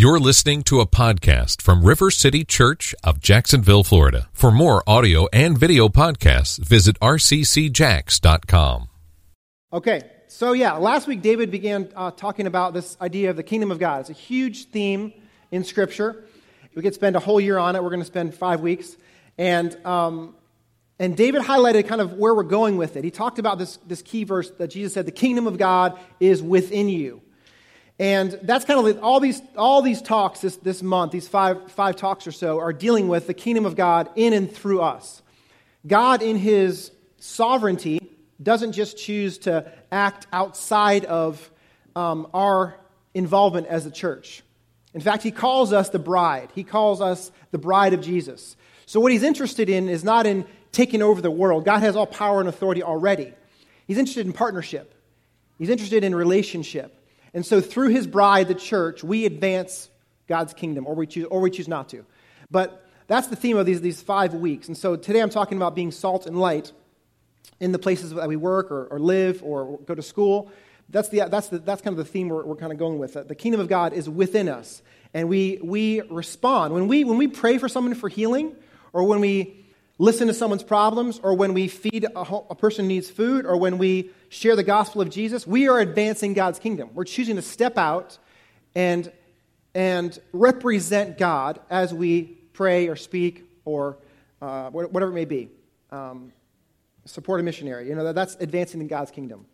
You're listening to a podcast from River City Church of Jacksonville, Florida. For more audio and video podcasts, visit rccjacks.com. Okay, so yeah, last week David began uh, talking about this idea of the kingdom of God. It's a huge theme in Scripture. We could spend a whole year on it. We're going to spend five weeks. And, um, and David highlighted kind of where we're going with it. He talked about this, this key verse that Jesus said, The kingdom of God is within you. And that's kind of like all these, all these talks this, this month, these five, five talks or so, are dealing with the kingdom of God in and through us. God, in his sovereignty, doesn't just choose to act outside of um, our involvement as a church. In fact, he calls us the bride. He calls us the bride of Jesus. So, what he's interested in is not in taking over the world. God has all power and authority already. He's interested in partnership, he's interested in relationship. And so through his bride, the church, we advance God's kingdom, or we choose, or we choose not to. But that's the theme of these, these five weeks. And so today I'm talking about being salt and light in the places that we work or, or live or go to school. That's, the, that's, the, that's kind of the theme we're, we're kind of going with. The kingdom of God is within us. And we, we respond. When we, when we pray for someone for healing, or when we listen to someone's problems, or when we feed a, a person needs food, or when we share the gospel of Jesus, we are advancing God's kingdom. We're choosing to step out and, and represent God as we pray or speak or uh, whatever it may be. Um, support a missionary. You know, that's advancing in God's kingdom.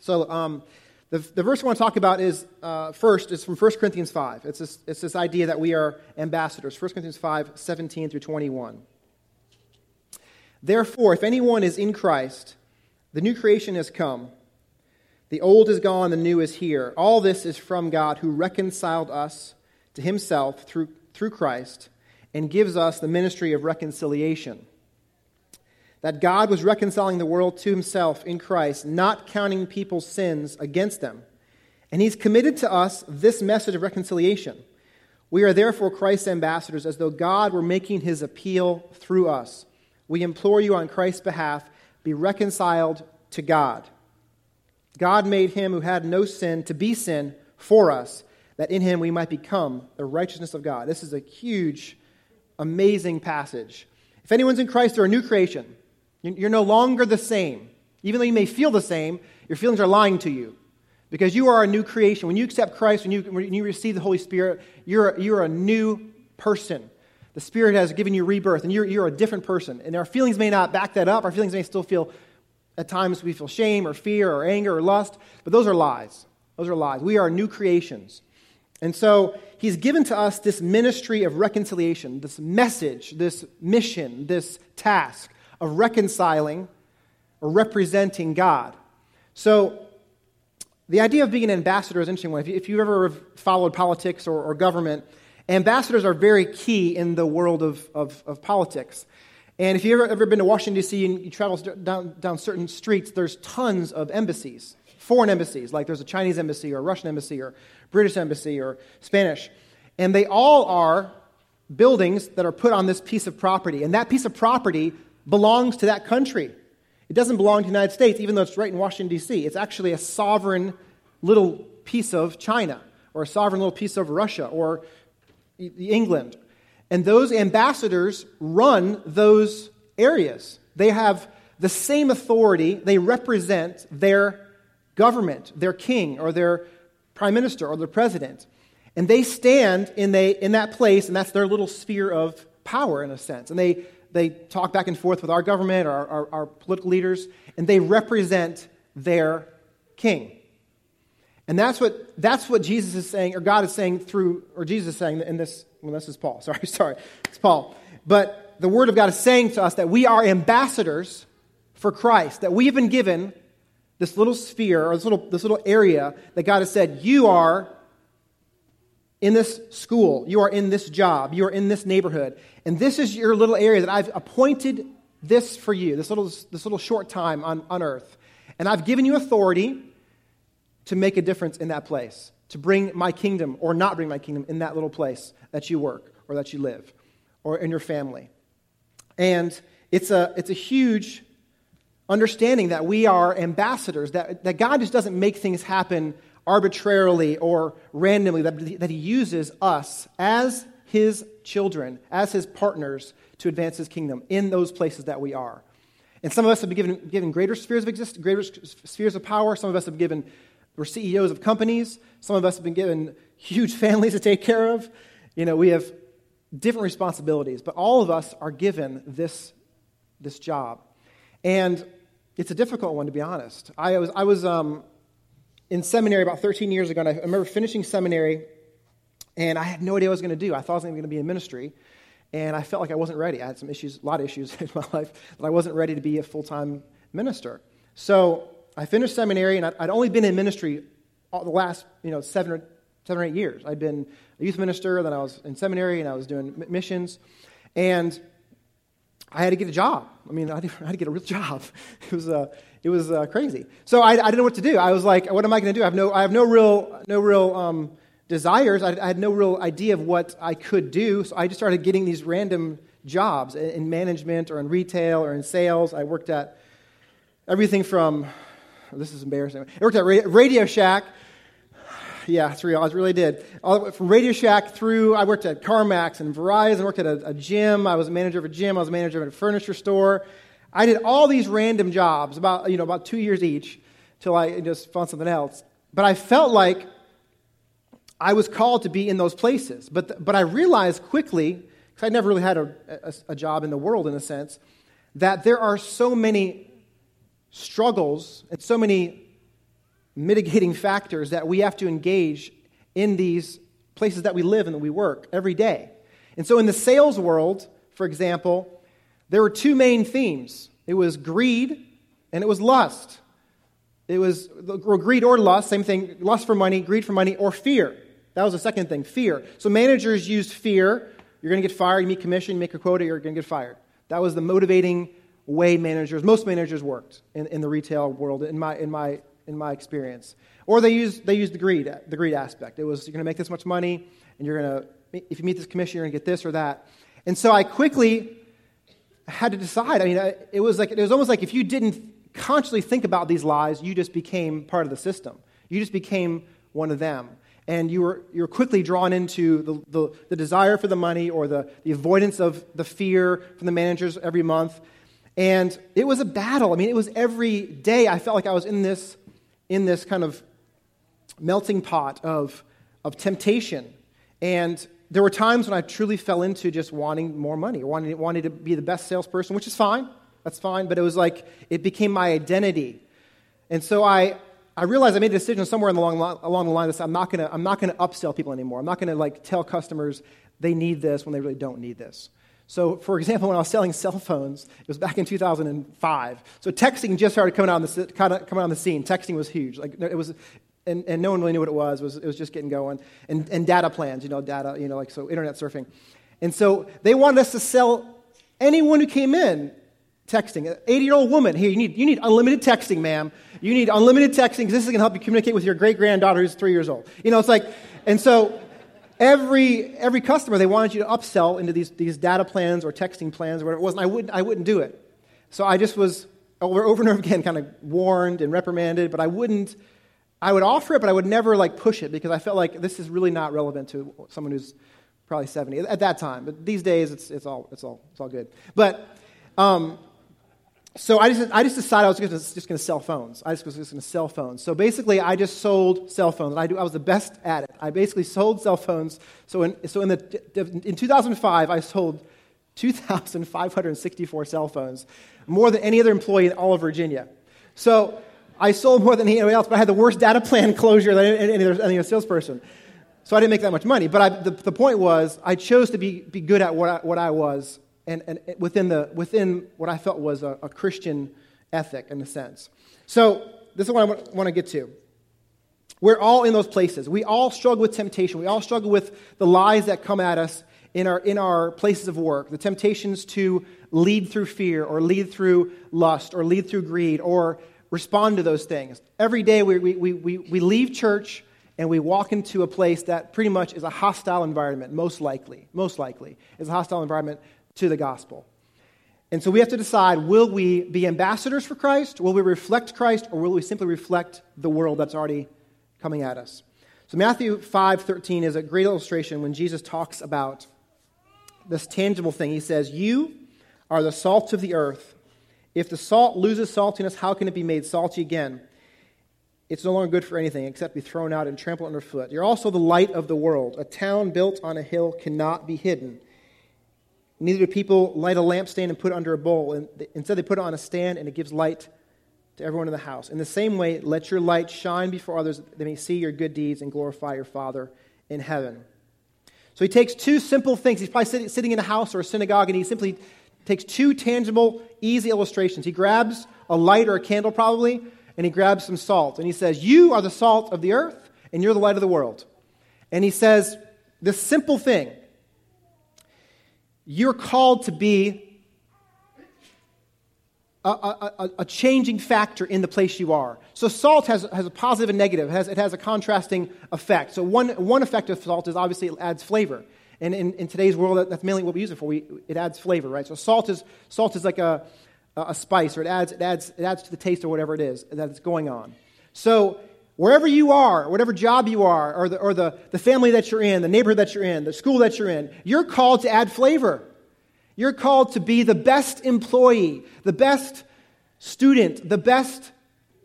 So, um, the, the verse I want to talk about is uh, first is from 1 Corinthians 5. It's this, it's this idea that we are ambassadors. 1 Corinthians 5, 17 through 21. Therefore, if anyone is in Christ, the new creation has come. The old is gone, the new is here. All this is from God who reconciled us to himself through, through Christ and gives us the ministry of reconciliation. That God was reconciling the world to himself in Christ, not counting people's sins against them. And he's committed to us this message of reconciliation. We are therefore Christ's ambassadors, as though God were making his appeal through us. We implore you on Christ's behalf, be reconciled to God. God made him who had no sin to be sin for us, that in him we might become the righteousness of God. This is a huge, amazing passage. If anyone's in Christ, they're a new creation. You're no longer the same. Even though you may feel the same, your feelings are lying to you. Because you are a new creation. When you accept Christ, when you, when you receive the Holy Spirit, you're, you're a new person. The Spirit has given you rebirth, and you're, you're a different person. And our feelings may not back that up. Our feelings may still feel, at times, we feel shame or fear or anger or lust, but those are lies. Those are lies. We are new creations. And so, He's given to us this ministry of reconciliation, this message, this mission, this task of reconciling or representing God. So, the idea of being an ambassador is an interesting one. If, you, you've ever followed politics or, or government, Ambassadors are very key in the world of, of, of politics. And if you've ever, ever been to Washington, D.C., and you travel down, down certain streets, there's tons of embassies, foreign embassies, like there's a Chinese embassy or a Russian embassy or British embassy or Spanish. And they all are buildings that are put on this piece of property. And that piece of property belongs to that country. It doesn't belong to the United States, even though it's right in Washington, D.C. It's actually a sovereign little piece of China or a sovereign little piece of Russia or England. And those ambassadors run those areas. They have the same authority, they represent their government, their king, or their prime minister, or their president. And they stand in, they, in that place, and that's their little sphere of power, in a sense. And they, they talk back and forth with our government or our, our, our political leaders, and they represent their king. And that's what, that's what Jesus is saying, or God is saying through, or Jesus is saying in this, well, this is Paul. Sorry, sorry. It's Paul. But the Word of God is saying to us that we are ambassadors for Christ, that we have been given this little sphere, or this little, this little area that God has said, you are in this school, you are in this job, you are in this neighborhood, and this is your little area that I've appointed this for you, this little, this little short time on, on earth. And I've given you authority to make a difference in that place, to bring my kingdom or not bring my kingdom in that little place that you work or that you live or in your family. And it's a, it's a huge understanding that we are ambassadors, that, that God just doesn't make things happen arbitrarily or randomly, that, that he uses us as his children, as his partners to advance his kingdom in those places that we are. And some of us have been given, given greater spheres of existence, greater spheres of power. Some of us have been given, we're CEOs of companies. Some of us have been given huge families to take care of. You know, we have different responsibilities, but all of us are given this, this job. And it's a difficult one, to be honest. I was, I was um, in seminary about 13 years ago, and I remember finishing seminary, and I had no idea what I was going to do. I thought I was going to be in ministry, and I felt like I wasn't ready. I had some issues, a lot of issues in my life, that I wasn't ready to be a full time minister. So I finished seminary, and I'd only been in ministry the last you know, seven, or, seven or eight years. I'd been a youth minister, then I was in seminary, and I was doing missions. And I had to get a job. I mean, I had to get a real job. It was, uh, it was uh, crazy. So I, I, didn't know what to do. I was like, what am I going to do? I have no, I have no real, no real um, desires. I, I, had no real idea of what I could do. So I just started getting these random jobs in management or in retail or in sales. I worked at everything from, this is embarrassing. I worked at Radio Shack yeah, it's real. I really did. All, from Radio Shack through, I worked at CarMax and Verizon, I worked at a, a gym. I was a manager of a gym. I was a manager of a furniture store. I did all these random jobs, about, you know, about two years each, till I just found something else. But I felt like I was called to be in those places. But, but I realized quickly, because I never really had a, a, a job in the world in a sense, that there are so many struggles and so many mitigating factors that we have to engage in these places that we live and that we work every day. And so in the sales world, for example, there were two main themes it was greed and it was lust. It was greed or lust, same thing, lust for money, greed for money, or fear. That was the second thing, fear. So managers used fear. You're going to get fired, you meet commission, you make a quota, you're going to get fired. That was the motivating way managers, most managers worked in, in the retail world, in my, in my in my experience. Or they use, they use the greed, the greed aspect. It was, you're going to make this much money, and you're going to, if you meet this commission, you're going to get this or that. And so I quickly had to decide. I mean, it was, like, it was almost like if you didn't consciously think about these lies, you just became part of the system. You just became one of them. And you were, you were quickly drawn into the, the, the desire for the money or the, the avoidance of the fear from the managers every month. And it was a battle. I mean, it was every day I felt like I was in this in this kind of melting pot of, of temptation. And there were times when I truly fell into just wanting more money, wanting, wanting to be the best salesperson, which is fine. That's fine. But it was like it became my identity. And so I, I realized I made a decision somewhere along, along the line that I'm not going to upsell people anymore. I'm not going to like tell customers they need this when they really don't need this. So, for example, when I was selling cell phones, it was back in 2005. So texting just started coming on the, coming on the scene. Texting was huge. Like it was, and, and no one really knew what it was. It was, it was just getting going. And, and data plans, you know, data, you know, like so internet surfing. And so they wanted us to sell anyone who came in texting. An 80 year old woman, here, you need, you need unlimited texting, ma'am. You need unlimited texting because this is going to help you communicate with your great granddaughter who's three years old. You know, it's like, and so every, every customer, they wanted you to upsell into these, these data plans or texting plans or whatever it was, and I wouldn't, I wouldn't do it. So I just was over, over and over again kind of warned and reprimanded, but I wouldn't, I would offer it, but I would never like push it because I felt like this is really not relevant to someone who's probably 70 at that time. But these days, it's, it's, all, it's, all, it's all good. But um, so I just, I just decided I was just, just going to sell phones. I just was just going to sell phones. So basically, I just sold cell phones. I, do, I was the best at it. I basically sold cell phones. So in, so in, the, in 2005, I sold 2,564 cell phones, more than any other employee in all of Virginia. So I sold more than anybody else, but I had the worst data plan closure than any, any, any other salesperson. So I didn't make that much money. But I, the, the point was, I chose to be, be good at what I, what I was and, and within, the, within what I felt was a, a Christian ethic in a sense. So, this is what I want to get to. We're all in those places. We all struggle with temptation. We all struggle with the lies that come at us in our, in our places of work, the temptations to lead through fear or lead through lust or lead through greed or respond to those things. Every day we, we, we, we leave church and we walk into a place that pretty much is a hostile environment, most likely. Most likely is a hostile environment to the gospel. And so we have to decide will we be ambassadors for Christ? Will we reflect Christ? Or will we simply reflect the world that's already coming at us. So Matthew 5:13 is a great illustration when Jesus talks about this tangible thing. He says, "You are the salt of the earth. If the salt loses saltiness, how can it be made salty again? It's no longer good for anything except be thrown out and trampled underfoot. You're also the light of the world. A town built on a hill cannot be hidden. Neither do people light a lampstand and put it under a bowl. Instead, they put it on a stand, and it gives light to everyone in the house. In the same way, let your light shine before others that they may see your good deeds and glorify your Father in heaven. So he takes two simple things. He's probably sitting in a house or a synagogue, and he simply takes two tangible, easy illustrations. He grabs a light or a candle, probably, and he grabs some salt. And he says, You are the salt of the earth, and you're the light of the world. And he says, This simple thing you're called to be a, a, a, changing factor in the place you are. So salt has, has a positive and negative. It has, it has a contrasting effect. So one, one effect of salt is obviously it adds flavor. And in, in today's world, that's mainly what we use it for. We, it adds flavor, right? So salt is, salt is like a, a spice, or it adds, it, adds, it adds to the taste or whatever it is that's going on. So wherever you are, whatever job you are, or, the, or the, the family that you're in, the neighborhood that you're in, the school that you're in, you're called to add flavor. You're called to be the best employee, the best student, the best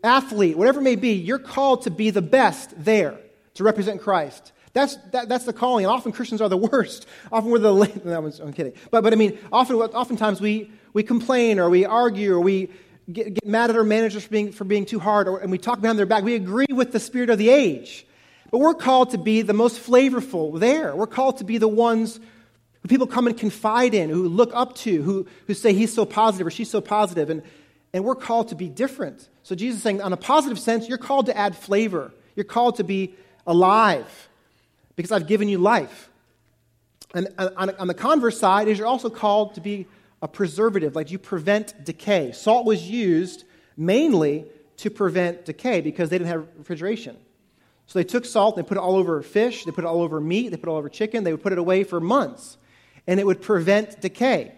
athlete, whatever it may be. You're called to be the best there to represent Christ. That's, that, that's the calling. And often Christians are the worst. Often we're the. No, I'm kidding. But, but I mean, often, oftentimes we, we complain or we argue or we get, get mad at our managers for being, for being too hard or, and we talk behind their back. We agree with the spirit of the age. But we're called to be the most flavorful there. We're called to be the ones who people come and confide in, who look up to, who, who say he's so positive or she's so positive, and, and we're called to be different. So Jesus is saying, on a positive sense, you're called to add flavor. You're called to be alive because I've given you life. And on, on the converse side is you're also called to be a preservative, like you prevent decay. Salt was used mainly to prevent decay because they didn't have refrigeration. So they took salt, they put it all over fish, they put it all over meat, they put it all over chicken, they would put it away for months and it would prevent decay.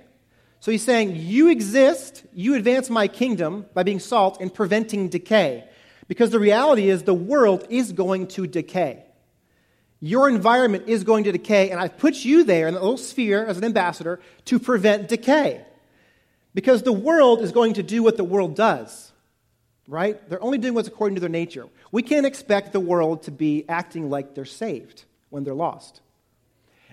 So he's saying, You exist, you advance my kingdom by being salt and preventing decay. Because the reality is, the world is going to decay. Your environment is going to decay, and I've put you there in the little sphere as an ambassador to prevent decay. Because the world is going to do what the world does, right? They're only doing what's according to their nature. We can't expect the world to be acting like they're saved when they're lost.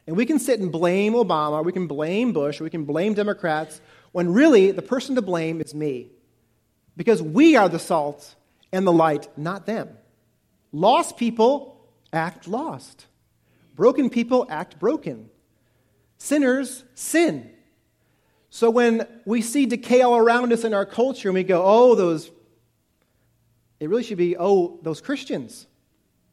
And we can sit and blame Obama, we can blame Bush, we can blame Democrats, when really the person to blame is me. Because we are the salt and the light, not them. Lost people act lost, broken people act broken. Sinners sin. So when we see decay all around us in our culture and we go, oh, those, it really should be, oh, those Christians.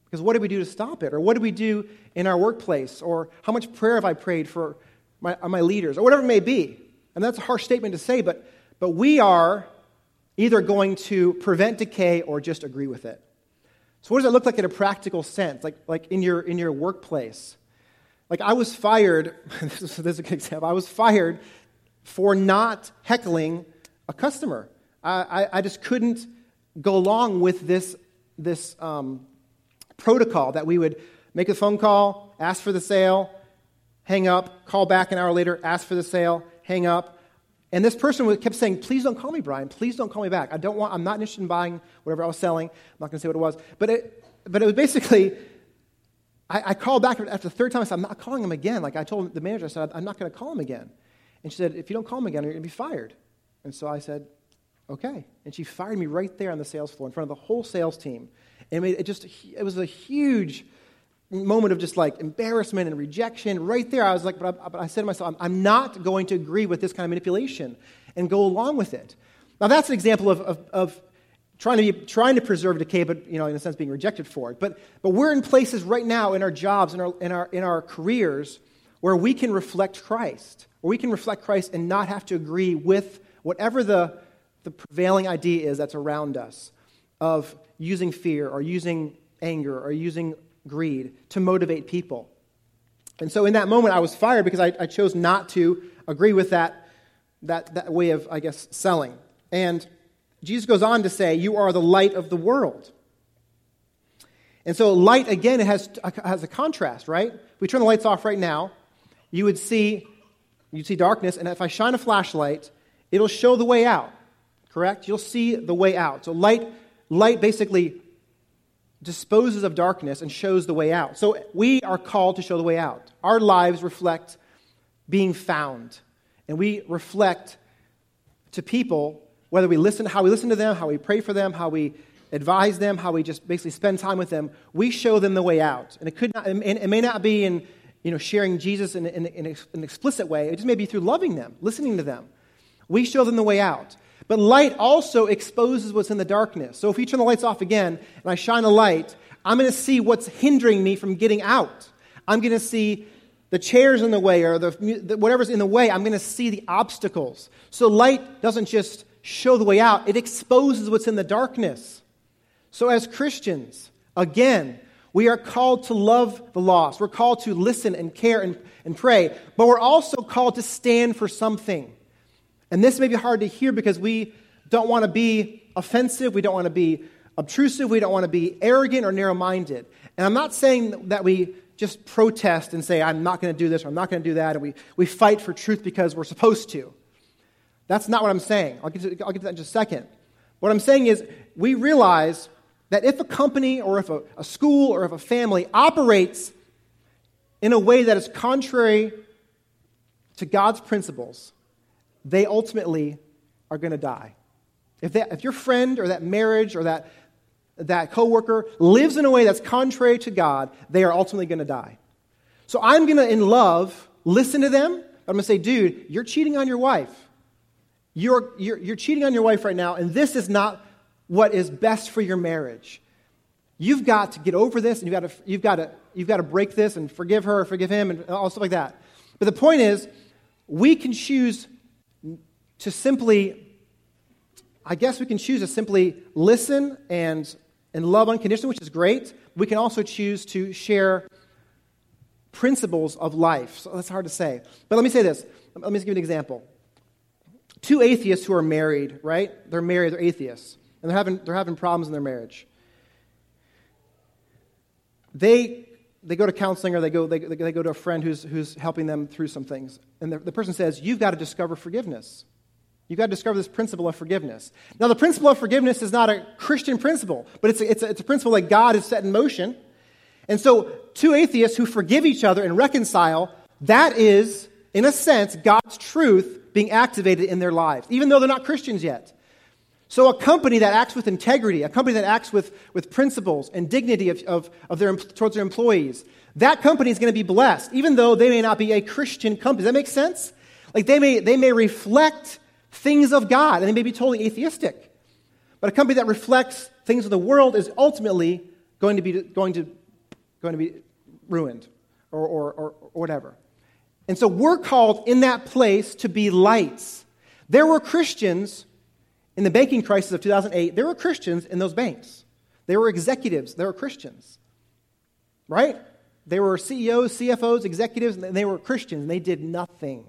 Because what do we do to stop it? Or what do we do in our workplace? Or how much prayer have I prayed for my, uh, my leaders? Or whatever it may be. And that's a harsh statement to say, but, but we are either going to prevent decay or just agree with it. So, what does that look like in a practical sense, like, like in, your, in your workplace? Like, I was fired, this is, this is a good example, I was fired for not heckling a customer. I, I, I just couldn't go along with this, this um, protocol that we would make a phone call, ask for the sale, hang up, call back an hour later, ask for the sale, hang up. And this person kept saying, Please don't call me, Brian. Please don't call me back. I don't want, I'm not interested in buying whatever I was selling. I'm not going to say what it was. But it, but it was basically, I, I called back after the third time. I said, I'm not calling him again. Like I told the manager, I said, I'm not going to call him again. And she said, If you don't call him again, you're going to be fired. And so I said, Okay. And she fired me right there on the sales floor in front of the whole sales team. And it, just, it was a huge moment of just like embarrassment and rejection. Right there, I was like, but I, but I said to myself, I'm, I'm, not going to agree with this kind of manipulation and go along with it. Now, that's an example of, of, of trying to, be, trying to preserve decay, but, you know, in a sense, being rejected for it. But, but we're in places right now in our jobs, in our, in, our, in our careers, where we can reflect Christ, where we can reflect Christ and not have to agree with whatever the, the prevailing idea is that's around us of using fear or using anger or using greed to motivate people. And so in that moment, I was fired because I, I chose not to agree with that, that, that way of, I guess, selling. And Jesus goes on to say, You are the light of the world. And so light, again, it has, has a contrast, right? If we turn the lights off right now, you would see, you'd see darkness, and if I shine a flashlight, it'll show the way out, correct? You'll see the way out. So light, light basically disposes of darkness and shows the way out. So we are called to show the way out. Our lives reflect being found, and we reflect to people whether we listen, how we listen to them, how we pray for them, how we advise them, how we just basically spend time with them, we show them the way out. And it, could not, it may not be in you know, sharing Jesus in, in, in an explicit way, it just may be through loving them, listening to them. We show them the way out. But light also exposes what's in the darkness. So if we turn the lights off again and I shine a light, I'm going to see what's hindering me from getting out. I'm going to see the chairs in the way or the, whatever's in the way. I'm going to see the obstacles. So light doesn't just show the way out, it exposes what's in the darkness. So, as Christians, again, we are called to love the lost. We're called to listen and care and, and pray, but we're also called to stand for something. And this may be hard to hear because we don't want to be offensive, we don't want to be obtrusive, we don't want to be arrogant or narrow minded. And I'm not saying that we just protest and say, I'm not going to do this or I'm not going to do that, and we, we fight for truth because we're supposed to. That's not what I'm saying. I'll get, to, I'll get to that in just a second. What I'm saying is, we realize that if a company or if a, a school or if a family operates in a way that is contrary to God's principles, they ultimately are going to die. If, that, if your friend or that marriage or that, that coworker lives in a way that's contrary to God, they are ultimately going to die. So I'm going to, in love, listen to them. I'm going to say, dude, you're cheating on your wife. You're, you're, you're cheating on your wife right now, and this is not what is best for your marriage. You've got to get over this, and you've got to, you've got to, you've got to break this and forgive her, or forgive him, and all stuff like that. But the point is, we can choose to simply, I guess we can choose to simply listen and, and love unconditionally, which is great. We can also choose to share principles of life. So that's hard to say. But let me say this. Let me just give you an example. Two atheists who are married, right? They're married, they're atheists and they're having, they're having problems in their marriage. They, they go to counseling or they go, they, they go to a friend who's, who's helping them through some things. And the, the person says, You've got to discover forgiveness. You've got to discover this principle of forgiveness. Now, the principle of forgiveness is not a Christian principle, but it's a, it's a, it's a principle that God has set in motion. And so, two atheists who forgive each other and reconcile, that is, in a sense, God's truth being activated in their lives, even though they're not Christians yet. So, a company that acts with integrity, a company that acts with, with principles and dignity of, of, of their, towards their employees, that company is going to be blessed, even though they may not be a Christian company. Does that make sense? Like they may, they may reflect things of God, and they may be totally atheistic. But a company that reflects things of the world is ultimately going to be, going to, going to be ruined or, or, or, or whatever. And so we're called in that place to be lights. There were Christians in the banking crisis of 2008, there were Christians in those banks. There were executives, there were Christians. Right? They were CEOs, CFOs, executives, and they were Christians, and they did nothing.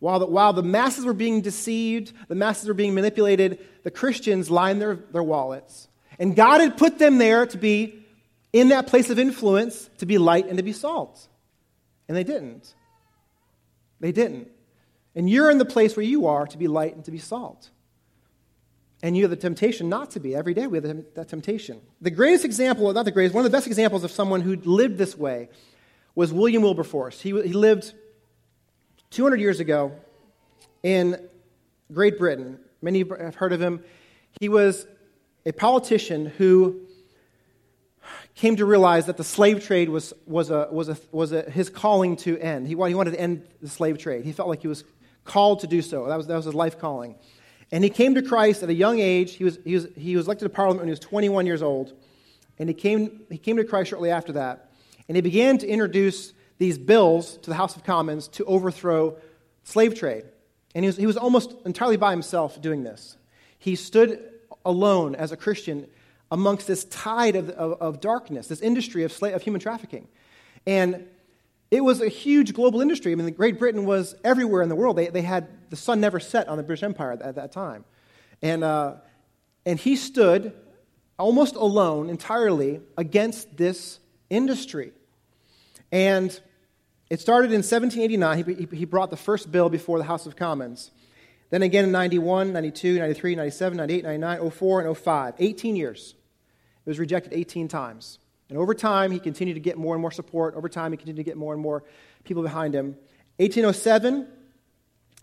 While the, while the masses were being deceived, the masses were being manipulated, the Christians lined their, their wallets. And God had put them there to be in that place of influence, to be light and to be salt. And they didn't. They didn't. And you're in the place where you are to be light and to be salt. And you have the temptation not to be. Every day we have that temptation. The greatest example, not the greatest, one of the best examples of someone who lived this way was William Wilberforce. He, he lived 200 years ago in Great Britain. Many have heard of him. He was a politician who came to realize that the slave trade was, was, a, was, a, was a, his calling to end. He, he wanted to end the slave trade. He felt like he was called to do so. That was, that was his life calling. And he came to Christ at a young age. He was, he was, he was elected to parliament when he was 21 years old. And he came, he came to Christ shortly after that. And he began to introduce these bills to the House of Commons to overthrow slave trade. And he was, he was almost entirely by himself doing this. He stood alone as a Christian amongst this tide of, of, of darkness, this industry of, slave, of human trafficking. And it was a huge global industry. I mean, Great Britain was everywhere in the world. They, they had the sun never set on the British Empire at, at that time. And, uh, and he stood almost alone entirely against this industry. And it started in 1789. He, he brought the first bill before the House of Commons. Then again in 91, 92, 93, 97, 98, 99, 04, and 05. 18 years. It was rejected 18 times. And over time, he continued to get more and more support. Over time, he continued to get more and more people behind him. 1807,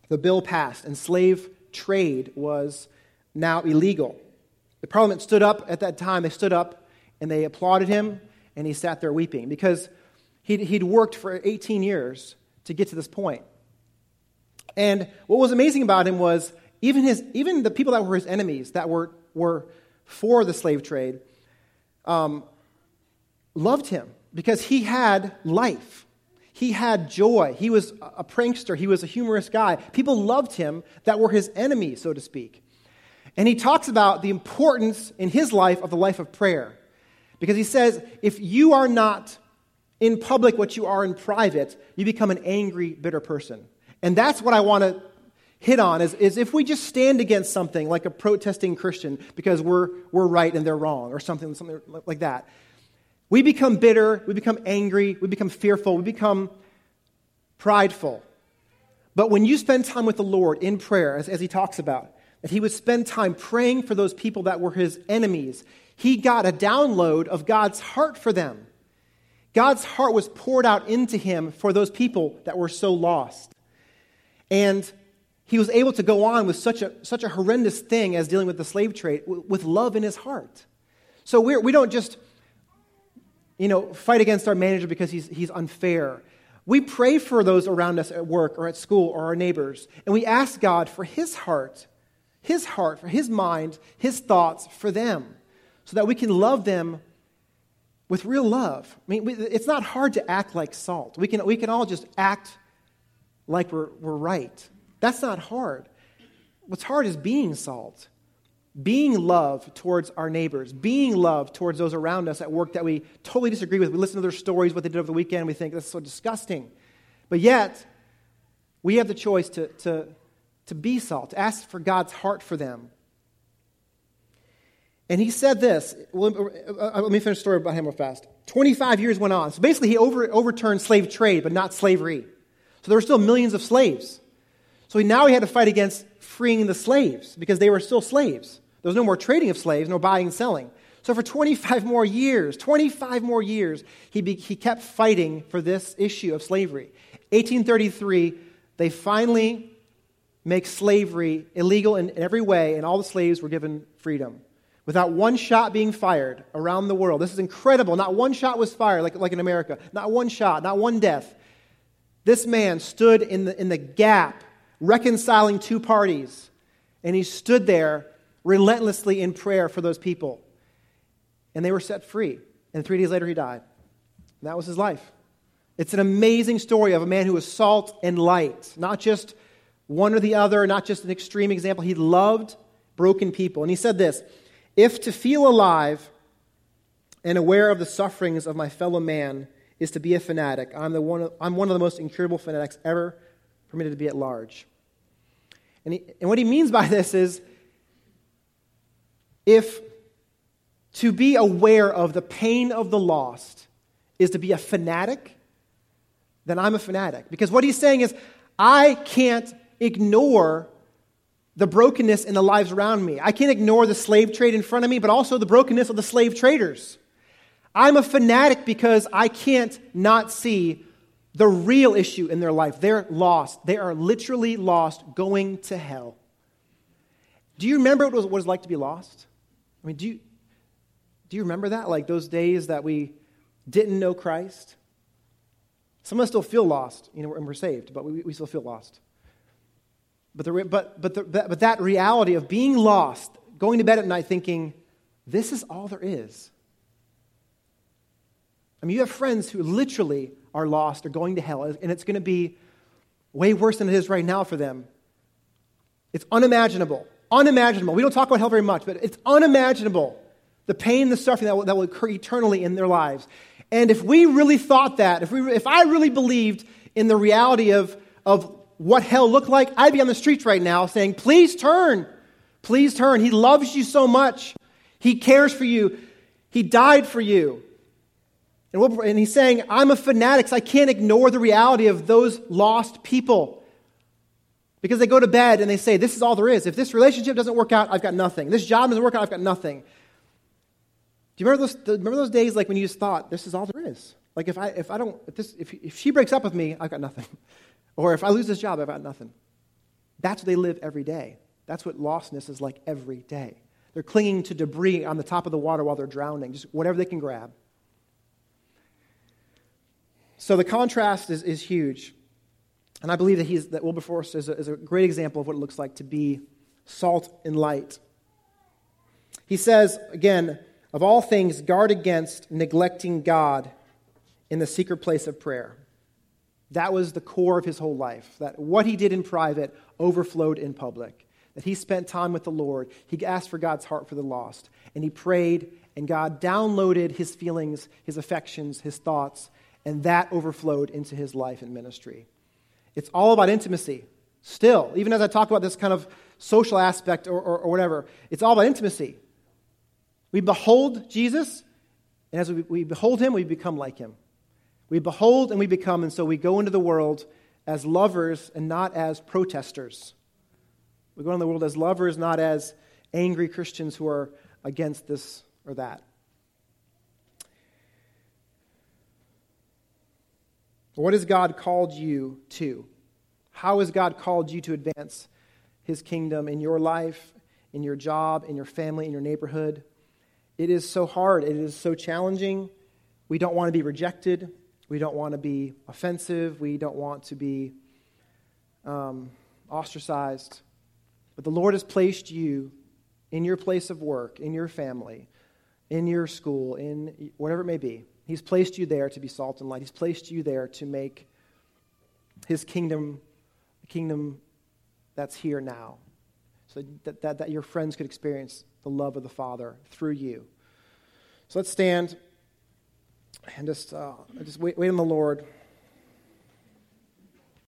the bill passed, and slave trade was now illegal. The parliament stood up at that time. They stood up and they applauded him, and he sat there weeping because he'd, he'd worked for 18 years to get to this point. And what was amazing about him was even, his, even the people that were his enemies, that were, were for the slave trade, um, loved him because he had life. He had joy. He was a prankster. He was a humorous guy. People loved him that were his enemies, so to speak. And he talks about the importance in his life of the life of prayer. Because he says, if you are not in public what you are in private, you become an angry, bitter person. And that's what I want to hit on is, is if we just stand against something like a protesting Christian because we're, we're right and they're wrong or something, something like that, we become bitter, we become angry, we become fearful, we become prideful. But when you spend time with the Lord in prayer, as, as he talks about, that he would spend time praying for those people that were his enemies. He got a download of God's heart for them. God's heart was poured out into him for those people that were so lost. And he was able to go on with such a, such a horrendous thing as dealing with the slave trade with love in his heart. So we're, we don't just, you know, fight against our manager because he's, he's unfair. We pray for those around us at work or at school or our neighbors, and we ask God for his heart his heart, for his mind, his thoughts for them, so that we can love them with real love. I mean, it's not hard to act like salt. We can, we can all just act like we're, we're right. That's not hard. What's hard is being salt, being love towards our neighbors, being love towards those around us at work that we totally disagree with. We listen to their stories, what they did over the weekend, we think that's so disgusting. But yet, we have the choice to, to to be salt, to ask for God's heart for them. And he said this. Uh, uh, let me finish the story about him real fast. 25 years went on. So basically, he over, overturned slave trade, but not slavery. So there were still millions of slaves. So now he had to fight against freeing the slaves because they were still slaves. There was no more trading of slaves, no buying and selling. So for 25 more years, 25 more years, he, be, he kept fighting for this issue of slavery. 1833, they finally make slavery illegal in every way, and all the slaves were given freedom. Without one shot being fired around the world. This is incredible. Not one shot was fired, like, like in America. Not one shot, not one death. This man stood in the, in the gap, reconciling two parties, and he stood there relentlessly in prayer for those people. And they were set free. And three days later, he died. And that was his life. It's an amazing story of a man who was salt and light, not just one or the other, not just an extreme example. He loved broken people. And he said this If to feel alive and aware of the sufferings of my fellow man is to be a fanatic, I'm, the one, I'm one of the most incurable fanatics ever permitted to be at large. And, he, and what he means by this is if to be aware of the pain of the lost is to be a fanatic, then I'm a fanatic. Because what he's saying is, I can't ignore the brokenness in the lives around me. I can't ignore the slave trade in front of me, but also the brokenness of the slave traders. I'm a fanatic because I can't not see the real issue in their life. They're lost. They are literally lost, going to hell. Do you remember what it was, what it was like to be lost? I mean, do you, do you remember that? Like those days that we didn't know Christ? Some of us still feel lost, you know, and we're saved, but we, we still feel lost. But, the, but, but, the, but that reality of being lost, going to bed at night thinking, this is all there is. I mean, you have friends who literally are lost or going to hell, and it's going to be way worse than it is right now for them. It's unimaginable. Unimaginable. We don't talk about hell very much, but it's unimaginable the pain, the suffering that will, that will occur eternally in their lives. And if we really thought that, if, we, if I really believed in the reality of, of what hell looked like, I'd be on the streets right now saying, Please turn. Please turn. He loves you so much. He cares for you. He died for you. And, what, and he's saying, I'm a fanatic, so I can't ignore the reality of those lost people. Because they go to bed and they say, This is all there is. If this relationship doesn't work out, I've got nothing. This job doesn't work out, I've got nothing. Do you remember those, remember those days like when you just thought, This is all there is? Like if I, if I don't, if, this, if, if she breaks up with me, I've got nothing. or if I lose this job, I've got nothing. That's what they live every day. That's what lostness is like every day. They're clinging to debris on the top of the water while they're drowning, just whatever they can grab. So the contrast is, is huge. And I believe that, he's, that Wilberforce is a, is a great example of what it looks like to be salt and light. He says, again, of all things, guard against neglecting God in the secret place of prayer. That was the core of his whole life, that what he did in private overflowed in public. That he spent time with the Lord. He asked for God's heart for the lost. And he prayed, and God downloaded his feelings, his affections, his thoughts, and that overflowed into his life and ministry. It's all about intimacy. Still, even as I talk about this kind of social aspect or, or, or whatever, it's all about intimacy. We behold Jesus, and as we, we behold him, we become like him. We behold and we become, and so we go into the world as lovers and not as protesters. We go into the world as lovers, not as angry Christians who are against this or that. What has God called you to? How has God called you to advance his kingdom in your life, in your job, in your family, in your neighborhood? It is so hard. It is so challenging. We don't want to be rejected. We don't want to be offensive. We don't want to be um, ostracized. But the Lord has placed you in your place of work, in your family, in your school, in whatever it may be. He's placed you there to be salt and light. He's placed you there to make his kingdom a kingdom that's here now. So that, that, that your friends could experience the love of the Father through you. So let's stand and just, uh, just wait, wait on the Lord.